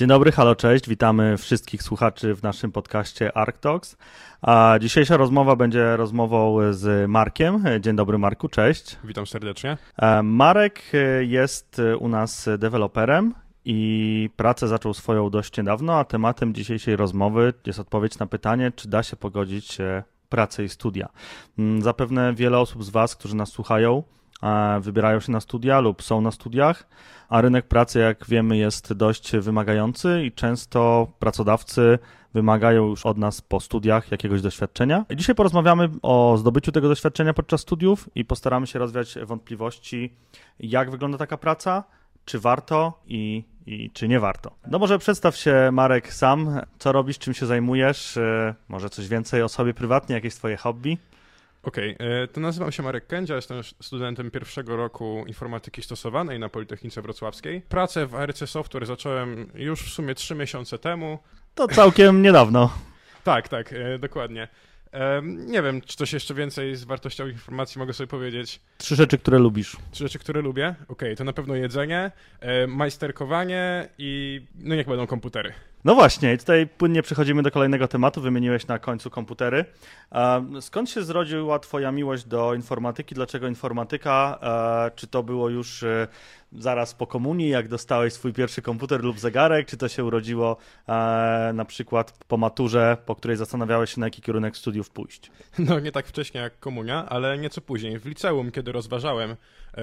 Dzień dobry, halo, cześć. Witamy wszystkich słuchaczy w naszym podcaście ArcTalks. A dzisiejsza rozmowa będzie rozmową z Markiem. Dzień dobry, Marku, cześć. Witam serdecznie. E, Marek jest u nas deweloperem i pracę zaczął swoją dość niedawno, a tematem dzisiejszej rozmowy jest odpowiedź na pytanie, czy da się pogodzić pracę i studia. Mm, zapewne wiele osób z Was, którzy nas słuchają, wybierają się na studia lub są na studiach, a rynek pracy, jak wiemy, jest dość wymagający i często pracodawcy wymagają już od nas po studiach jakiegoś doświadczenia. Dzisiaj porozmawiamy o zdobyciu tego doświadczenia podczas studiów i postaramy się rozwiać wątpliwości, jak wygląda taka praca, czy warto i, i czy nie warto. No może przedstaw się Marek sam, co robisz, czym się zajmujesz, e, może coś więcej o sobie prywatnie, jakieś twoje hobby? Okej, okay, to nazywam się Marek Kędzia, jestem studentem pierwszego roku informatyki stosowanej na Politechnice Wrocławskiej. Pracę w ARC Software zacząłem już w sumie trzy miesiące temu. To całkiem niedawno. tak, tak, e, dokładnie. Nie wiem, czy coś jeszcze więcej z wartościowych informacji mogę sobie powiedzieć. Trzy rzeczy, które lubisz. Trzy rzeczy, które lubię? Okej, okay, to na pewno jedzenie, e, majsterkowanie i no niech będą komputery. No właśnie, tutaj płynnie przechodzimy do kolejnego tematu. Wymieniłeś na końcu komputery. Skąd się zrodziła Twoja miłość do informatyki? Dlaczego informatyka? Czy to było już e, zaraz po komunii, jak dostałeś swój pierwszy komputer lub zegarek? Czy to się urodziło e, na przykład po maturze, po której zastanawiałeś się, na jaki kierunek studiów pójść? No nie tak wcześnie jak komunia, ale nieco później. W liceum, kiedy rozważałem,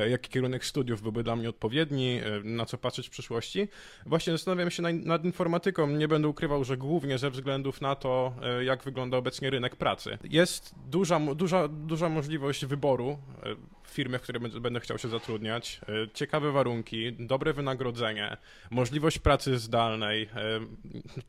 jaki kierunek studiów byłby dla mnie odpowiedni, na co patrzeć w przyszłości, właśnie zastanawiałem się nad informatyką nie będę ukrywał, że głównie ze względów na to, e, jak wygląda obecnie rynek pracy. Jest duża, duża, duża możliwość wyboru e, firmy, w której będę chciał się zatrudniać, e, ciekawe warunki, dobre wynagrodzenie, możliwość pracy zdalnej.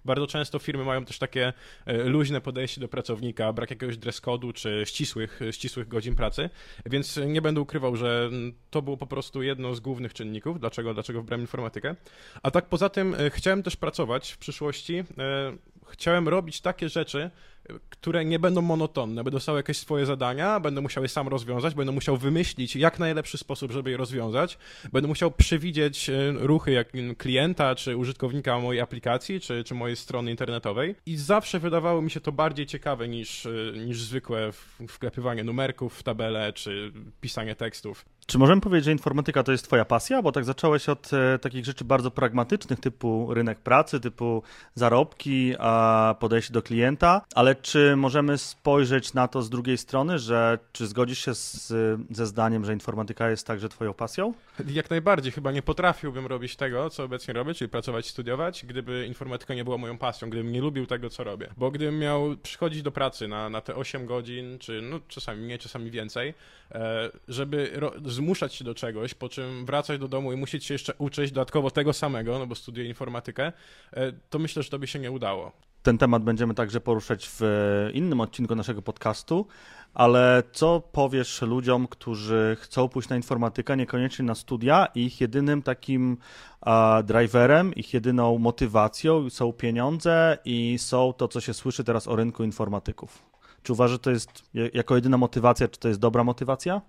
Bardzo często firmy mają też takie luźne podejście do pracownika, brak jakiegoś dress code'u czy ścisłych, ścisłych godzin pracy, więc nie będę ukrywał, że to było po prostu jedno z głównych czynników, dlaczego, dlaczego wybrałem informatykę. A tak poza tym chciałem też pracować w przyszłości, e, chciałem robić takie rzeczy, które nie będą monotonne, będą dostały jakieś swoje zadania, będę musiał je sam rozwiązać, będę musiał wymyślić jak najlepszy sposób, żeby je rozwiązać, będę musiał przewidzieć e, ruchy jak klienta, czy użytkownika mojej aplikacji, czy, czy mojej strony internetowej i zawsze wydawało mi się to bardziej ciekawe niż, e, niż zwykłe wklepywanie numerków w tabelę, czy pisanie tekstów. Czy możemy powiedzieć, że informatyka to jest twoja pasja? Bo tak zacząłeś od e, takich rzeczy bardzo pragmatycznych, typu rynek pracy, typu zarobki, a podejście do klienta, ale czy możemy spojrzeć na to z drugiej strony, że czy zgodzisz się z, ze zdaniem, że informatyka jest także twoją pasją? Jak najbardziej. Chyba nie potrafiłbym robić tego, co obecnie robię, czyli pracować, studiować, gdyby informatyka nie była moją pasją, gdybym nie lubił tego, co robię. Bo gdybym miał przychodzić do pracy na, na te 8 godzin, czy no czasami mniej, czasami więcej, e, żeby zmuszać się do czegoś, po czym wracać do domu i musieć się jeszcze uczyć dodatkowo tego samego, no bo studiuję informatykę, e, to myślę, że to by się nie udało. Ten temat będziemy także poruszać w innym odcinku naszego podcastu, ale co powiesz ludziom, którzy chcą pójść na informatykę, niekoniecznie na studia i ich jedynym takim driverem, ich jedyną motywacją są pieniądze i są to, co się słyszy teraz o rynku informatyków? Czy uważasz, że to jest jako jedyna motywacja, czy to jest dobra motywacja?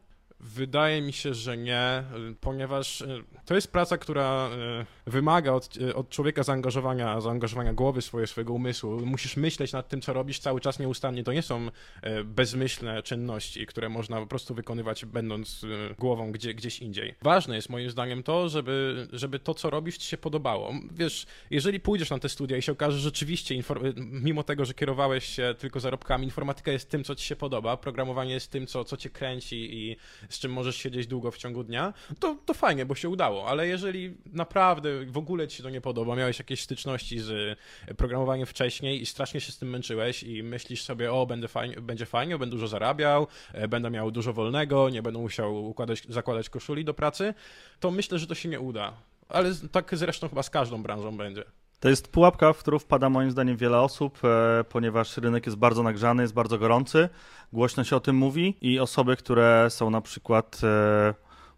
Wydaje mi się, że nie, ponieważ e, to jest praca, która e, wymaga od, e, od człowieka zaangażowania, zaangażowania głowy swojego, swojego umysłu. Musisz myśleć nad tym, co robisz cały czas nieustannie. To nie są bezmyślne czynności, które można po prostu wykonywać, będąc głową gdzie, gdzieś indziej. Ważne jest moim zdaniem to, żeby, żeby to, co robisz, ci się podobało. Wiesz, jeżeli pójdziesz na te studia i się okaże, że rzeczywiście, mimo tego, że kierowałeś się tylko zarobkami, informatyka jest tym, co ci się podoba, programowanie jest tym, co, co cię kręci i z czym możesz siedzieć długo w ciągu dnia, to, to fajnie, bo się udało, ale jeżeli naprawdę w ogóle ci się to nie podoba, miałeś jakieś styczności z programowaniem wcześniej i strasznie się z tym męczyłeś i myślisz sobie, o, będę fajnie, będzie fajnie, będę dużo zarabiał, e, będę miał dużo wolnego, nie będę musiał układać, zakładać koszuli do pracy, to myślę, że to się nie uda. Ale tak zresztą chyba z każdą branżą będzie. To jest pułapka, w którą wpada moim zdaniem wiele osób, e, ponieważ rynek jest bardzo nagrzany, jest bardzo gorący, głośno się o tym mówi i osoby, które są na przykład e,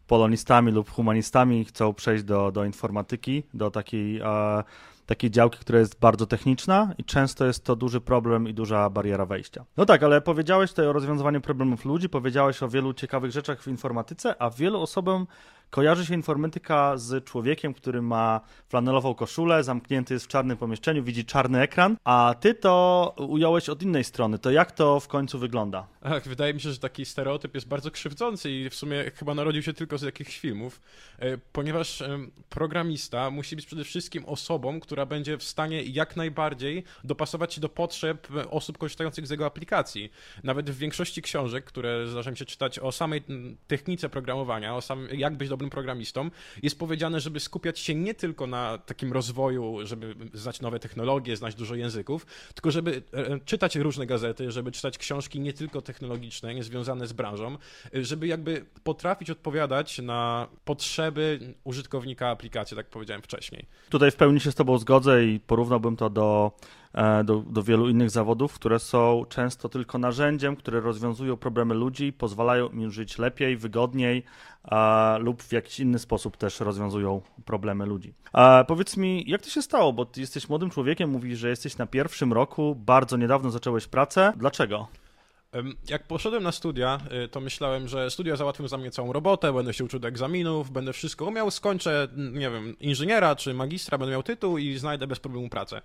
polonistami lub humanistami chcą przejść do, do informatyki, do takiej, e, takiej działki, która jest bardzo techniczna i często jest to duży problem i duża bariera wejścia. No tak, ale powiedziałeś tutaj o rozwiązywaniu problemów ludzi, powiedziałeś o wielu ciekawych rzeczach w informatyce, a wielu osobom kojarzy się informatyka z człowiekiem, który ma flanelową koszulę, zamknięty jest w czarnym pomieszczeniu, widzi czarny ekran, a ty to ująłeś od innej strony. To jak to w końcu wygląda? Ach, wydaje mi się, że taki stereotyp jest bardzo krzywdzący i w sumie chyba narodził się tylko z jakichś filmów, e, ponieważ programista musi być przede wszystkim osobą, która będzie w stanie jak najbardziej dopasować się do potrzeb osób korzystających z jego aplikacji. Nawet w większości książek, które zdarza mi się czytać o samej technice programowania, o sam, jak być dobrym programistą, jest powiedziane, żeby skupiać się nie tylko na takim rozwoju, żeby znać nowe technologie, znać dużo języków, tylko żeby e, czytać różne gazety, żeby czytać książki nie tylko technologiczne, nie związane z branżą, żeby jakby potrafić odpowiadać na potrzeby użytkownika aplikacji, tak powiedziałem wcześniej. Tutaj w pełni się z Tobą zgodzę i porównałbym to do E, do, do wielu innych zawodów, które są często tylko narzędziem, które rozwiązują problemy ludzi, pozwalają im żyć lepiej, wygodniej a, lub w jakiś inny sposób też rozwiązują problemy ludzi. Powiedz mi, jak to się stało, bo ty jesteś młodym człowiekiem, mówisz, że jesteś na pierwszym roku, bardzo niedawno zacząłeś pracę. Dlaczego? Jak poszedłem na studia, y, to myślałem, że studia załatwią za mnie całą robotę, będę się uczył do egzaminów, będę wszystko umiał, skończę, nie wiem, inżyniera czy magistra, będę miał tytuł i znajdę bez problemu pracę.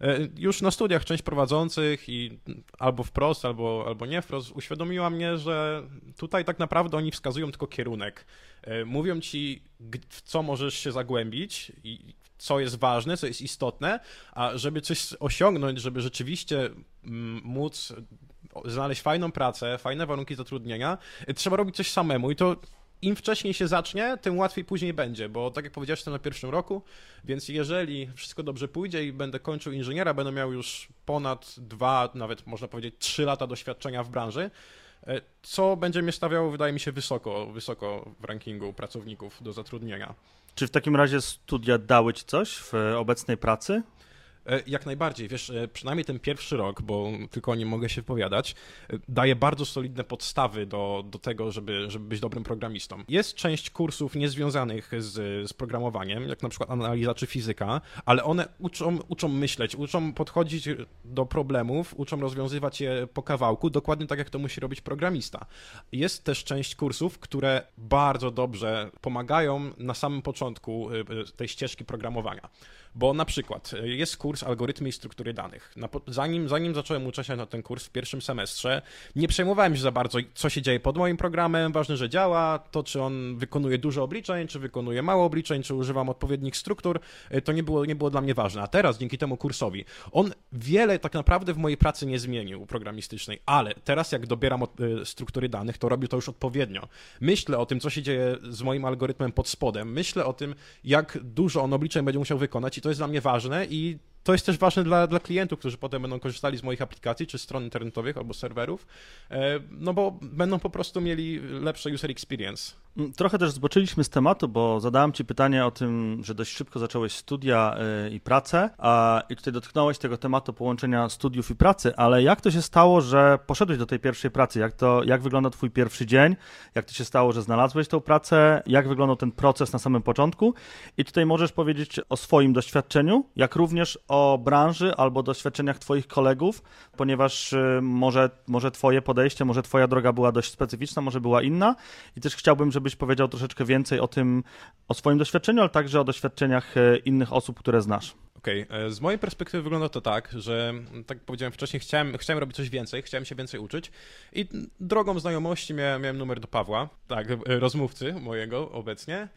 E, już na studiach część prowadzących i albo wprost, albo, albo nie wprost uświadomiła mnie, że tutaj tak naprawdę oni wskazują tylko kierunek. E, mówią ci, w co możesz się zagłębić i co jest ważne, co jest istotne, a żeby coś osiągnąć, żeby rzeczywiście mm, móc znaleźć fajną pracę, fajne warunki zatrudnienia, e, trzeba robić coś samemu i to im wcześniej się zacznie, tym łatwiej później będzie, bo tak jak powiedziałeś, jestem na pierwszym roku, więc jeżeli wszystko dobrze pójdzie i będę kończył inżyniera, będę miał już ponad dwa, nawet można powiedzieć trzy lata doświadczenia w branży, e, co będzie mnie stawiało, wydaje mi się, wysoko, wysoko w rankingu pracowników do zatrudnienia. Czy w takim razie studia dały ci coś w obecnej pracy? E, jak najbardziej, wiesz, e, przynajmniej ten pierwszy rok, bo tylko o nim mogę się wypowiadać, e, daje bardzo solidne podstawy do, do tego, żeby, żeby być dobrym programistą. Jest część kursów niezwiązanych z, z programowaniem, jak na przykład analiza czy fizyka, ale one uczą, uczą myśleć, uczą podchodzić do problemów, uczą rozwiązywać je po kawałku, dokładnie tak jak to musi robić programista. Jest też część kursów, które bardzo dobrze pomagają na samym początku tej ścieżki programowania. Bo na przykład e, jest kurs algorytmy i struktury danych. zanim, zanim zacząłem się na ten kurs w pierwszym semestrze, nie przejmowałem się za bardzo, co się dzieje pod moim programem. Ważne, że działa, to czy on wykonuje dużo obliczeń, czy wykonuje mało obliczeń, czy używam odpowiednich struktur, e, to nie było, nie było dla mnie ważne. A teraz, dzięki temu kursowi, on wiele tak naprawdę w mojej pracy nie zmienił programistycznej, ale teraz jak dobieram e, struktury danych, to robię to już odpowiednio. Myślę o tym, co się dzieje z moim algorytmem pod spodem, myślę o tym, jak dużo on obliczeń będzie musiał wykonać i to jest dla mnie ważne i to jest też ważne dla, dla klientów, którzy potem będą korzystali z moich aplikacji, czy stron internetowych albo serwerów, e, no bo będą po prostu mieli lepsze user experience. Mm, trochę też zboczyliśmy z tematu, bo zadałem Ci pytanie o tym, że dość szybko zacząłeś studia e, i pracę, a, i tutaj dotknąłeś tego tematu połączenia studiów i pracy, ale jak to się stało, że poszedłeś do tej pierwszej pracy? Jak, to, jak wygląda Twój pierwszy dzień? Jak to się stało, że znalazłeś tą pracę? Jak wyglądał ten proces na samym początku? I tutaj możesz powiedzieć o swoim doświadczeniu, jak również o branży albo doświadczeniach Twoich kolegów, ponieważ y, może, może Twoje podejście, może Twoja droga była dość specyficzna, może była inna. I też chciałbym, żebyś powiedział troszeczkę więcej o tym, o swoim doświadczeniu, ale także o doświadczeniach y, innych osób, które znasz. Okej, okay. E, z mojej perspektywy wygląda to tak, że tak jak powiedziałem wcześniej, chciałem, chciałem robić coś więcej, chciałem się więcej uczyć i drogą znajomości miałem, miałem numer do Pawła, tak, e, rozmówcy mojego obecnie.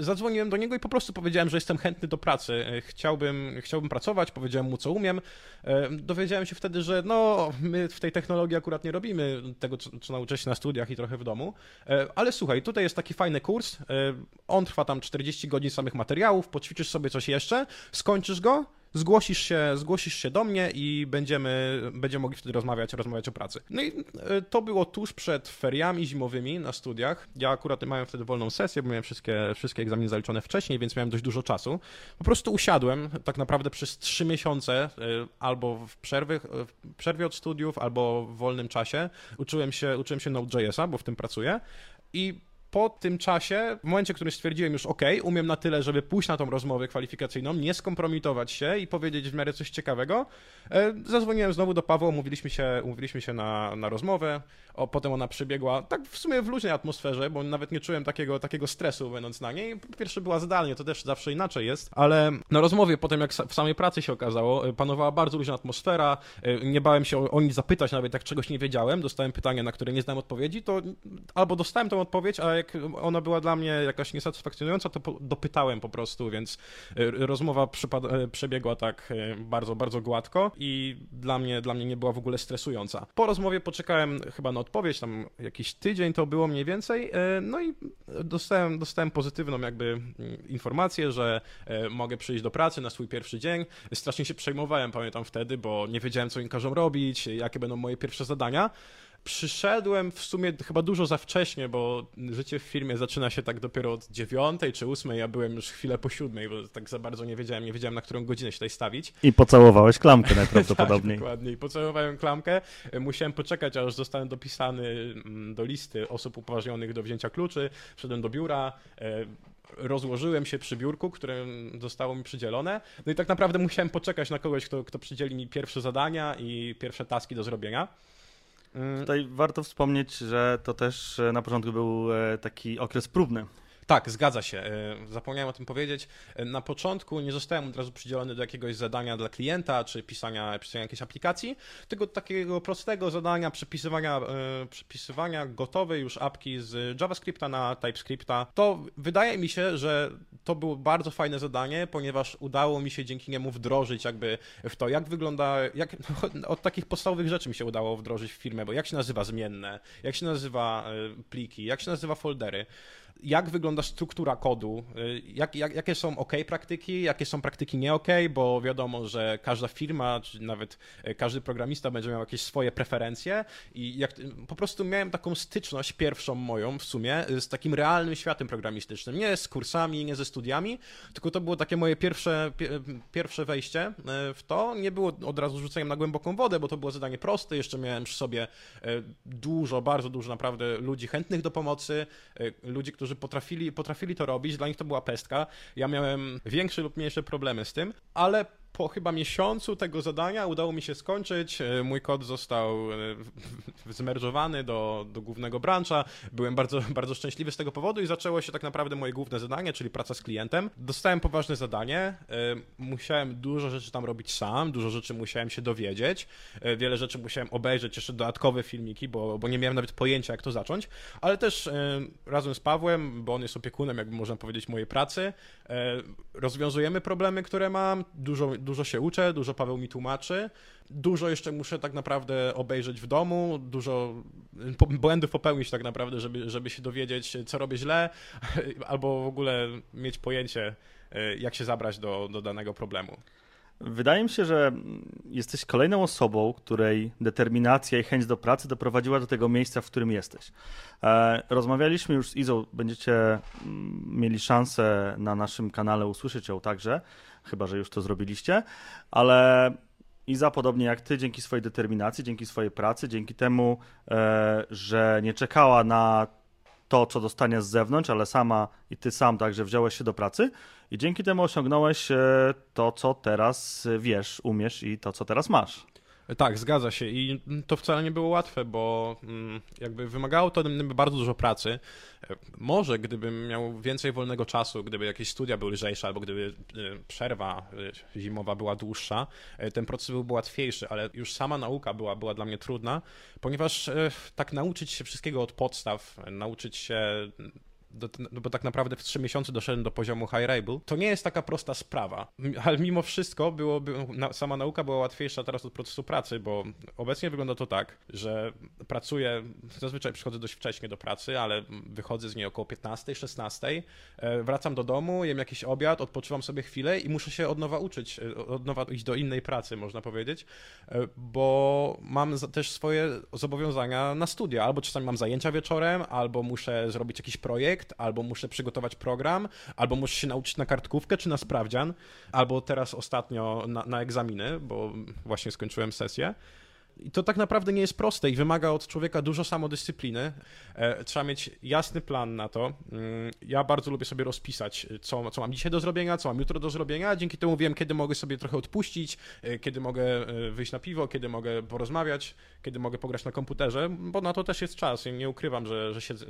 Zadzwoniłem do niego i po prostu powiedziałem, że jestem chętny do pracy. E, chciałbym, chciałbym pracować, powiedziałem mu, co umiem. E, dowiedziałem się wtedy, że no, my w tej technologii akurat nie robimy tego, co, co nauczę się na studiach i trochę w domu. E, ale słuchaj, tutaj jest taki fajny kurs. On trwa tam 40 godzin samych materiałów, poćwiczysz sobie coś jeszcze, skończysz go zgłosisz się, zgłosisz się do mnie i będziemy, będziemy mogli wtedy rozmawiać, rozmawiać o pracy. No i e, to było tuż przed feriami zimowymi na studiach. Ja akurat miałem wtedy wolną sesję, bo miałem wszystkie, wszystkie egzaminy zaliczone wcześniej, więc miałem dość dużo czasu. Po prostu usiadłem tak naprawdę przez trzy miesiące e, albo w przerwie, w przerwie od studiów, albo w wolnym czasie. Uczyłem się, uczyłem się Node.js'a, bo w tym pracuję i po tym czasie, w momencie, w którym stwierdziłem już, ok, umiem na tyle, żeby pójść na tą rozmowę kwalifikacyjną, nie skompromitować się i powiedzieć w miarę coś ciekawego, e, zadzwoniłem znowu do Pawła, umówiliśmy się, umówiliśmy się na, na rozmowę, o, potem ona przebiegła tak w sumie w luźnej atmosferze, bo nawet nie czułem takiego, takiego stresu będąc na niej. Po pierwsze była zdalnie, to też zawsze inaczej jest, ale na rozmowie potem, jak w samej pracy się okazało, e, panowała bardzo luźna atmosfera, e, nie bałem się o, o nic zapytać, nawet jak czegoś nie wiedziałem, dostałem pytanie, na które nie znałem odpowiedzi, to albo dostałem tą odpowiedź, a jak ona była dla mnie jakaś niesatysfakcjonująca, to dopytałem po prostu, więc e, rozmowa przebiegła tak bardzo, bardzo gładko i dla mnie, dla mnie nie była w ogóle stresująca. Po rozmowie poczekałem chyba na odpowiedź, tam jakiś tydzień to było mniej więcej, no i dostałem, dostałem pozytywną jakby mm, informację, że mogę przyjść do pracy na swój pierwszy dzień. Strasznie się przejmowałem, pamiętam wtedy, bo nie wiedziałem, co im każą robić, jakie będą moje pierwsze zadania. Przyszedłem w sumie chyba dużo za wcześnie, bo życie w firmie zaczyna się tak dopiero od dziewiątej czy ósmej, ja byłem już chwilę po siódmej, bo tak za bardzo nie wiedziałem, nie wiedziałem na którą godzinę się tutaj stawić. I pocałowałeś klamkę najprawdopodobniej. tak, dokładnie, i pocałowałem klamkę. Musiałem poczekać, aż zostałem dopisany mm, do listy osób upoważnionych do wzięcia kluczy. Wszedłem do biura, e, rozłożyłem się przy biurku, które zostało mi przydzielone. No i tak naprawdę musiałem poczekać na kogoś, kto, kto przydzieli mi pierwsze zadania i pierwsze taski do zrobienia. Tutaj warto wspomnieć, że to też e, na początku był e, taki okres próbny. Tak, zgadza się. E, zapomniałem o tym powiedzieć. E, na początku nie zostałem od razu przydzielony do jakiegoś zadania dla klienta, czy pisania, pisania jakiejś aplikacji, tylko takiego prostego zadania przepisywania, e, przepisywania gotowej już apki z JavaScripta na TypeScripta. To wydaje mi się, że to było bardzo fajne zadanie, ponieważ udało mi się dzięki niemu wdrożyć jakby w to, jak wygląda, jak, od takich podstawowych rzeczy mi się udało wdrożyć w firmę, bo jak się nazywa zmienne, jak się nazywa pliki, jak się nazywa foldery jak wygląda struktura kodu, y, jak, jak, jakie są OK praktyki, jakie są praktyki nie OK, bo wiadomo, że każda firma, czy nawet y, każdy programista będzie miał jakieś swoje preferencje. I jak, po prostu miałem taką styczność pierwszą moją w sumie y, z takim realnym światem programistycznym, nie z kursami, nie ze studiami, tylko to było takie moje pierwsze, pierwsze wejście w to. Nie było od razu rzuceniem na głęboką wodę, bo to było zadanie proste, jeszcze miałem przy sobie dużo, bardzo dużo naprawdę ludzi chętnych do pomocy, ludzi, którzy którzy potrafili, potrafili to robić, dla nich to była pestka. Ja miałem większe lub mniejsze problemy z tym, ale po chyba miesiącu tego zadania udało mi się skończyć. E, mój kod został e, zmerzowany do, do głównego brancha. Byłem bardzo, bardzo szczęśliwy z tego powodu i zaczęło się tak naprawdę moje główne zadanie, czyli praca z klientem. Dostałem poważne zadanie. E, musiałem dużo rzeczy tam robić sam, dużo rzeczy musiałem się dowiedzieć. Wiele rzeczy musiałem obejrzeć, jeszcze dodatkowe filmiki, bo, bo nie miałem nawet pojęcia, jak to zacząć. Ale też razem z Pawłem, bo on jest opiekunem, jakby można powiedzieć, mojej pracy, rozwiązujemy problemy, które mam. Dużo dużo się uczę, dużo Paweł mi tłumaczy, dużo jeszcze muszę tak naprawdę obejrzeć w domu, dużo błędów popełnić tak naprawdę, żeby, żeby się dowiedzieć, co robię źle, albo w ogóle mieć pojęcie, e, jak się zabrać do, do danego problemu. Wydaje mi się, że jesteś kolejną osobą, której determinacja i chęć do pracy doprowadziła do tego miejsca, w którym jesteś. E, rozmawialiśmy już z Izą, będziecie mm, mieli szansę na naszym kanale usłyszeć ją także chyba że już to zrobiliście, ale Iza, podobnie jak ty, dzięki swojej determinacji, dzięki swojej pracy, dzięki temu, e, że nie czekała na to, co dostanie z zewnątrz, ale sama i ty sam także wziąłeś się do pracy i dzięki temu osiągnąłeś e, to, co teraz wiesz, umiesz i to, co teraz masz. Tak, zgadza się i to wcale nie było łatwe, bo mm, jakby wymagało to bardzo dużo pracy. Może gdybym miał więcej wolnego czasu, gdyby jakieś studia były lżejsze, albo gdyby e, przerwa e, zimowa była dłuższa, e, ten proces byłby łatwiejszy, ale już sama nauka była, była dla mnie trudna, ponieważ tak nauczyć się wszystkiego od podstaw, nauczyć się do, no bo tak naprawdę w trzy miesiące doszedłem do poziomu high Rable, to nie jest taka prosta sprawa. Ale mimo wszystko byłoby, sama nauka była łatwiejsza teraz od procesu pracy, bo obecnie wygląda to tak, że pracuję, zazwyczaj przychodzę dość wcześnie do pracy, ale wychodzę z niej około 15, 16, e, wracam do domu, jem jakiś obiad, odpoczywam sobie chwilę i muszę się od nowa uczyć, e, od nowa iść do innej pracy, można powiedzieć, e, bo mam też swoje zobowiązania na studia, albo czasami mam zajęcia wieczorem, albo muszę zrobić jakiś projekt, projekt, albo muszę przygotować program, albo muszę się nauczyć na kartkówkę czy na sprawdzian, albo teraz ostatnio na, na egzaminy, bo właśnie skończyłem sesję. to tak naprawdę nie jest proste i wymaga od człowieka dużo samodyscypliny. E, trzeba mieć jasny plan na to. Mm, ja bardzo lubię sobie rozpisać, co, co mam dzisiaj do zrobienia, co mam jutro do zrobienia. Dzięki temu wiem, kiedy mogę sobie trochę odpuścić, e, kiedy mogę wyjść na piwo, kiedy mogę porozmawiać, kiedy mogę pograć na komputerze, bo na to też jest czas. nie ukrywam, że, że siedzę,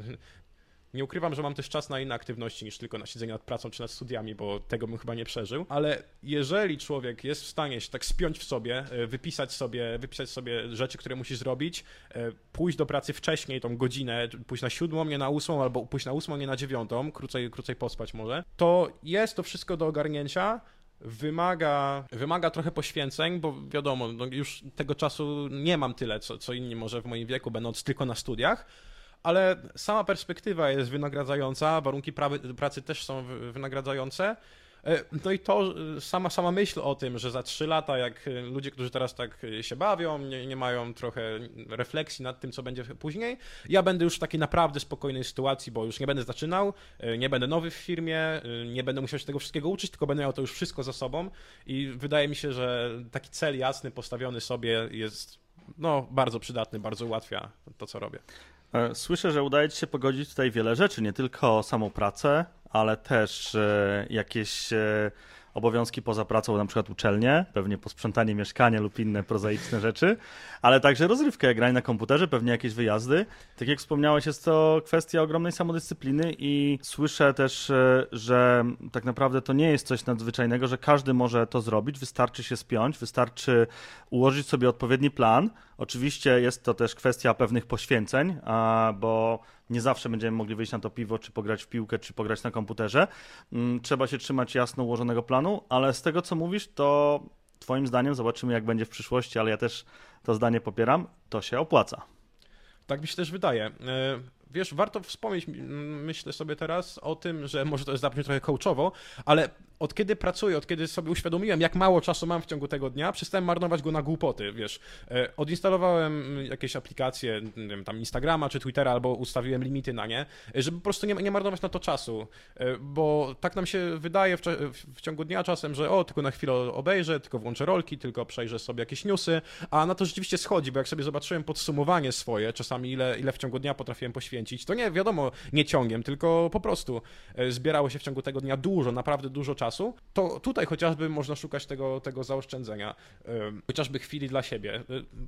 nie ukrywam, że mam też czas na inne aktywności niż tylko na siedzenie nad pracą czy nad studiami, bo tego bym chyba nie przeżył. Ale jeżeli człowiek jest w stanie się tak spiąć w sobie, e, wypisać sobie, wypisać sobie rzeczy, które musi zrobić, e, pójść do pracy wcześniej, tą godzinę, pójść na siódmą, nie na ósmą, albo pójść na ósmą, nie na dziewiątą, krócej, krócej pospać może, to jest to wszystko do ogarnięcia wymaga, wymaga trochę poświęceń, bo wiadomo, no już tego czasu nie mam tyle, co, co inni może w moim wieku, będąc tylko na studiach, ale sama perspektywa jest wynagradzająca, warunki pracy też są wynagradzające. E, no i to e, sama, sama myśl o tym, że za trzy lata, jak e, ludzie, którzy teraz tak się bawią, nie, nie, mają trochę refleksji nad tym, co będzie później, ja będę już w takiej naprawdę spokojnej sytuacji, bo już nie będę zaczynał, nie będę nowy w firmie, nie będę musiał się tego wszystkiego uczyć, tylko będę miał to już wszystko za sobą i wydaje mi się, że taki cel jasny postawiony sobie jest no, bardzo przydatny, bardzo ułatwia to, co robię. E, słyszę, że udaje Ci się pogodzić tutaj wiele rzeczy, nie tylko samą pracę, ale też e, jakieś e, obowiązki poza pracą, na przykład uczelnie, pewnie posprzątanie mieszkania lub inne prozaiczne rzeczy, ale także rozrywkę, granie na komputerze, pewnie jakieś wyjazdy. Tak jak wspomniałeś, jest to kwestia ogromnej samodyscypliny i słyszę też, że tak naprawdę to nie jest coś nadzwyczajnego, że każdy może to zrobić, wystarczy się spiąć, wystarczy ułożyć sobie odpowiedni plan, Oczywiście jest to też kwestia pewnych poświęceń, bo nie zawsze będziemy mogli wyjść na to piwo, czy pograć w piłkę, czy pograć na komputerze. Mm, trzeba się trzymać jasno ułożonego planu, ale z tego co mówisz, to Twoim zdaniem, zobaczymy jak będzie w przyszłości, ale ja też to zdanie popieram, to się opłaca. Tak mi się też wydaje. E, wiesz, warto wspomnieć, myślę sobie teraz o tym, że może to jest zabrzmi trochę coachowo, ale od kiedy pracuję, od kiedy sobie uświadomiłem, jak mało czasu mam w ciągu tego dnia, przestałem marnować go na głupoty, wiesz. E, odinstalowałem jakieś aplikacje, nie wiem, tam Instagrama czy Twittera, albo ustawiłem limity na nie, e, żeby po prostu nie, nie marnować na to czasu, e, bo tak nam się wydaje w, w, ciągu dnia czasem, że o, tylko na chwilę obejrzę, tylko włączę rolki, tylko przejrzę sobie jakieś newsy, a na to rzeczywiście schodzi, bo jak sobie zobaczyłem podsumowanie swoje, czasami ile, ile w ciągu dnia potrafiłem poświęcić, to nie, wiadomo, nie ciągiem, tylko po prostu zbierało się w ciągu tego dnia dużo, naprawdę dużo czasu, czasu, to tutaj chociażby można szukać tego, tego zaoszczędzenia, chociażby chwili dla siebie.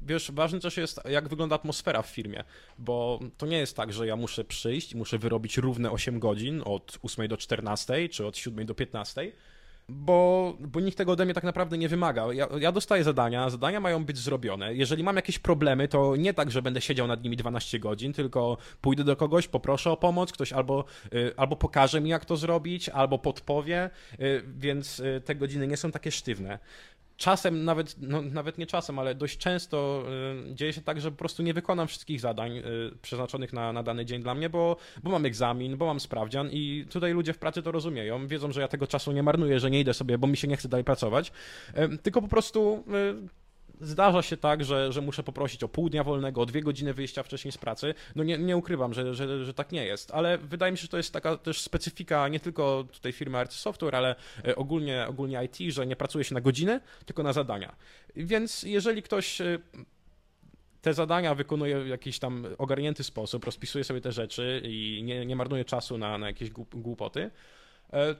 Wiesz, ważne też jest, jak wygląda atmosfera w firmie, bo to nie jest tak, że ja muszę przyjść muszę wyrobić równe 8 godzin od 8 do 14, czy od 7 do 15, bo, bo nikt tego ode mnie tak naprawdę nie wymaga. Ja, ja, dostaję zadania, zadania mają być zrobione. Jeżeli mam jakieś problemy, to nie tak, że będę siedział nad nimi 12 godzin, tylko pójdę do kogoś, poproszę o pomoc, ktoś albo, y, albo pokaże mi, jak to zrobić, albo podpowie, y, więc y, te godziny nie są takie sztywne czasem, nawet, no, nawet nie czasem, ale dość często y, dzieje się tak, że po prostu nie wykonam wszystkich zadań y, przeznaczonych na, na dany dzień dla mnie, bo, bo mam egzamin, bo mam sprawdzian i tutaj ludzie w pracy to rozumieją, wiedzą, że ja tego czasu nie marnuję, że nie idę sobie, bo mi się nie chce dalej pracować, y, tylko po prostu zdarza się tak, że, że muszę poprosić o pół dnia wolnego, o dwie godziny wyjścia wcześniej z pracy. No nie, nie ukrywam, że, że, że tak nie jest, ale wydaje mi się, że to jest taka też specyfika nie tylko tutaj firmy Arts Software, ale e, ogólnie, ogólnie IT, że nie pracuje się na godziny, tylko na zadania. Więc jeżeli ktoś e, te zadania wykonuje w jakiś tam ogarnięty sposób, rozpisuje sobie te rzeczy i nie, nie marnuje czasu na, na jakieś głupoty, e,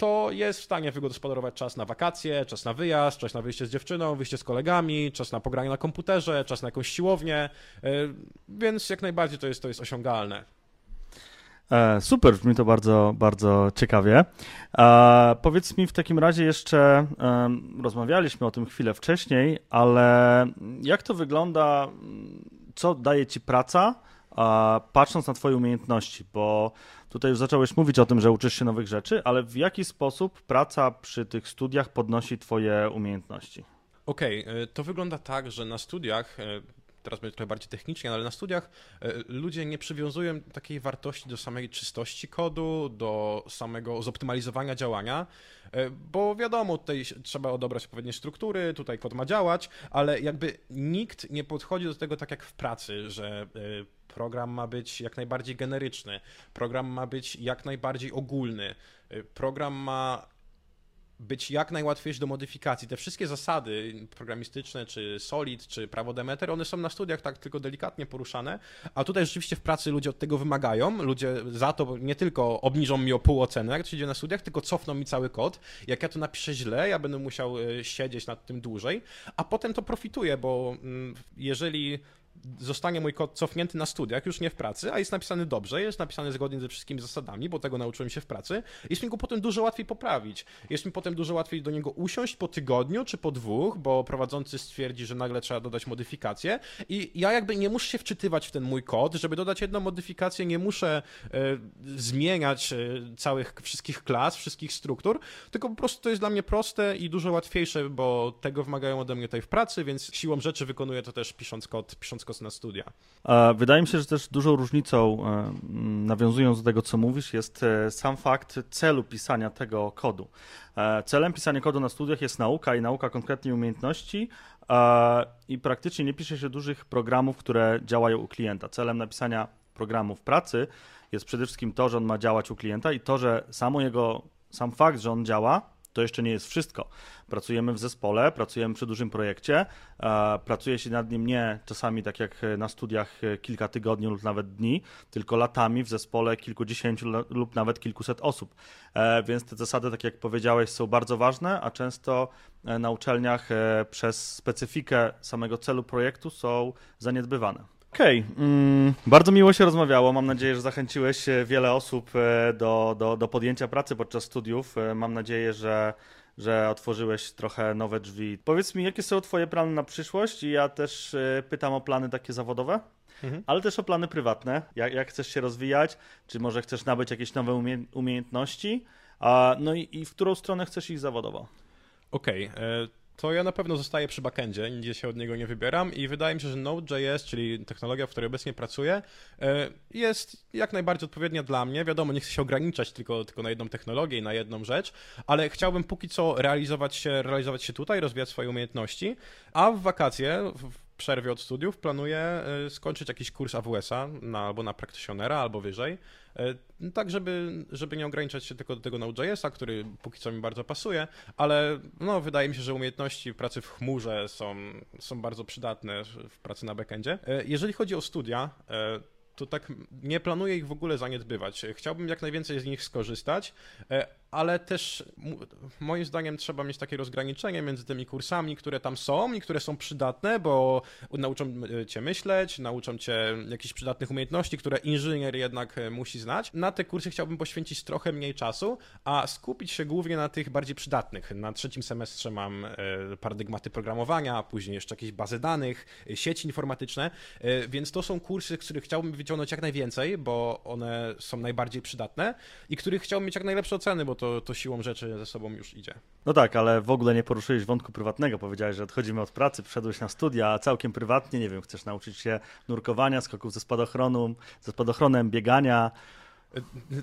to jest w stanie wygospodarować czas na wakacje, czas na wyjazd, czas na wyjście z dziewczyną, wyjście z kolegami, czas na pogranie na komputerze, czas na jakąś siłownię, e, więc jak najbardziej to jest, to jest osiągalne. E, super, brzmi to bardzo, bardzo ciekawie. E, powiedz mi w takim razie jeszcze, rozmawialiśmy o tym chwilę wcześniej, ale jak to wygląda, co daje ci praca, patrząc na twoje umiejętności, bo Tutaj już zacząłeś mówić o tym, że uczysz się nowych rzeczy, ale w jaki sposób praca przy tych studiach podnosi Twoje umiejętności? Okej, okay, to wygląda tak, że na studiach e, teraz będzie trochę bardziej technicznie, ale na studiach e, ludzie nie przywiązują takiej wartości do samej czystości kodu, do samego zoptymalizowania działania, e, bo wiadomo, tutaj trzeba odebrać odpowiednie struktury, tutaj kod ma działać, ale jakby nikt nie podchodzi do tego tak jak w pracy, że Program ma być jak najbardziej generyczny, program ma być jak najbardziej ogólny, y, program ma być jak najłatwiejszy do modyfikacji. Te wszystkie zasady programistyczne, czy Solid, czy prawo Demeter, one są na studiach tak tylko delikatnie poruszane, a tutaj rzeczywiście w pracy ludzie od tego wymagają. Ludzie za to nie tylko obniżą mi o pół ocenę, jak to się dzieje na studiach, tylko cofną mi cały kod. Jak ja to napiszę źle, ja będę musiał e, siedzieć nad tym dłużej, a potem to profituję, bo mm, jeżeli zostanie mój kod cofnięty na studiach, już nie w pracy, a jest napisany dobrze, jest napisany zgodnie ze wszystkimi zasadami, bo tego nauczyłem się w pracy, jest mi go potem dużo łatwiej poprawić. Jest mi potem dużo łatwiej do niego usiąść po tygodniu czy po dwóch, bo prowadzący stwierdzi, że nagle trzeba dodać modyfikację i ja jakby nie muszę się wczytywać w ten mój kod, żeby dodać jedną modyfikację, nie muszę e, zmieniać e, całych, wszystkich klas, wszystkich struktur, tylko po prostu to jest dla mnie proste i dużo łatwiejsze, bo tego wymagają ode mnie tutaj w pracy, więc siłą rzeczy wykonuję to też pisząc kod, pisząc kod na studia. Wydaje mi się, że też dużą różnicą, e, nawiązując do tego, co mówisz, jest e, sam fakt celu pisania tego kodu. E, celem pisania kodu na studiach jest nauka i nauka konkretnej umiejętności i praktycznie nie pisze się dużych programów, które działają u klienta. Celem napisania programu w pracy jest przede wszystkim to, że on ma działać u klienta i to, że samo jego, sam fakt, że on działa, to jeszcze nie jest wszystko. Pracujemy w zespole, pracujemy przy dużym projekcie, pracuje się nad nim nie czasami tak jak na studiach e, kilka tygodni lub nawet dni, tylko latami w zespole kilkudziesięciu lub nawet kilkuset osób. E, więc te zasady, tak jak powiedziałeś, są bardzo ważne, a często e, na uczelniach przez specyfikę samego celu projektu są zaniedbywane. Okej, okay. mm, bardzo miło się rozmawiało. Mam nadzieję, że zachęciłeś wiele osób do, do, do podjęcia pracy podczas studiów. Mam nadzieję, że że otworzyłeś trochę nowe drzwi. Powiedz mi, jakie są Twoje plany na przyszłość? I ja też e, pytam o plany takie zawodowe, mhm. ale też o plany prywatne. Jak, jak, chcesz się rozwijać? Czy może chcesz nabyć jakieś nowe umie umiejętności? no i, i w którą stronę chcesz iść zawodowo? Okej. Okay. To ja na pewno zostaję przy backendzie, nigdzie się od niego nie wybieram i wydaje mi się, że Node.js, czyli technologia, w której obecnie pracuję, e, jest jak najbardziej odpowiednia dla mnie. Wiadomo, nie chcę się ograniczać tylko, tylko na jedną technologię i na jedną rzecz, ale chciałbym póki co realizować się, realizować się tutaj, rozwijać swoje umiejętności, a w wakacje, w przerwie od studiów planuję e, skończyć jakiś kurs AWS-a na, albo na praktycjonera, albo wyżej E, tak, żeby, żeby nie ograniczać się tylko do tego Node.jsa, który póki co mi bardzo pasuje, ale no, wydaje mi się, że umiejętności pracy w chmurze są, są bardzo przydatne w pracy na backendzie. E, jeżeli chodzi o studia, to tak nie planuję ich w ogóle zaniedbywać. Chciałbym jak najwięcej z nich skorzystać, ale też moim zdaniem trzeba mieć takie rozgraniczenie między tymi kursami, które tam są i które są przydatne, bo nauczą e, cię myśleć, nauczą cię jakichś przydatnych umiejętności, które inżynier jednak e, musi znać. Na te kursy chciałbym poświęcić trochę mniej czasu, a skupić się głównie na tych bardziej przydatnych. Na trzecim semestrze mam e, paradygmaty programowania, później jeszcze jakieś bazy danych, sieci informatyczne, więc to są kursy, z których chciałbym wyciągnąć jak najwięcej, bo one są najbardziej przydatne i których chciałbym mieć jak najlepsze oceny, bo to, to siłą rzeczy ze sobą już idzie. No tak, ale w ogóle nie poruszyłeś wątku prywatnego. Powiedziałeś, że odchodzimy od pracy, przyszedłeś na studia, a całkiem prywatnie, nie wiem, chcesz nauczyć się nurkowania, skoków ze spadochronu, ze spadochronem, biegania.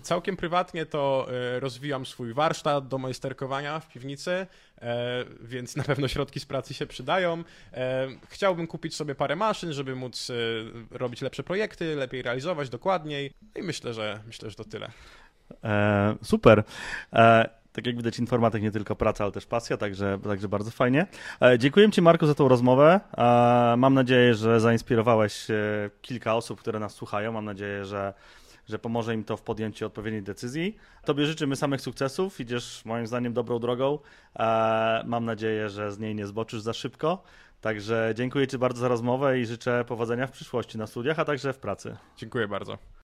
Całkiem prywatnie to e, rozwijam swój warsztat do majsterkowania w piwnicy, e, więc na pewno środki z pracy się przydają. E, chciałbym kupić sobie parę maszyn, żeby móc robić lepsze projekty, lepiej realizować dokładniej. No I myślę, że myślę, że to tyle. E, super. E, tak jak widać, informatyk nie tylko praca, ale też pasja, także, także bardzo fajnie. E, dziękuję Ci, Marku, za tą rozmowę. E, mam nadzieję, że zainspirowałeś e, kilka osób, które nas słuchają. Mam nadzieję, że, że pomoże im to w podjęciu odpowiedniej decyzji. Tobie życzymy samych sukcesów. Idziesz, moim zdaniem, dobrą drogą. Mam nadzieję, że z niej nie zboczysz za szybko. Także dziękuję Ci bardzo za rozmowę i życzę powodzenia w przyszłości na studiach, a także w pracy. Dziękuję bardzo.